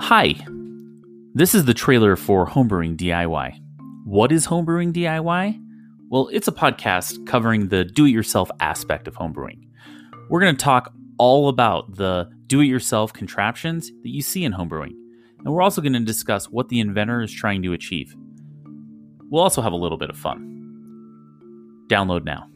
Hi, this is the trailer for Homebrewing DIY. What is Homebrewing DIY? Well, it's a podcast covering the do it yourself aspect of homebrewing. We're going to talk all about the do it yourself contraptions that you see in homebrewing. And we're also going to discuss what the inventor is trying to achieve. We'll also have a little bit of fun. Download now.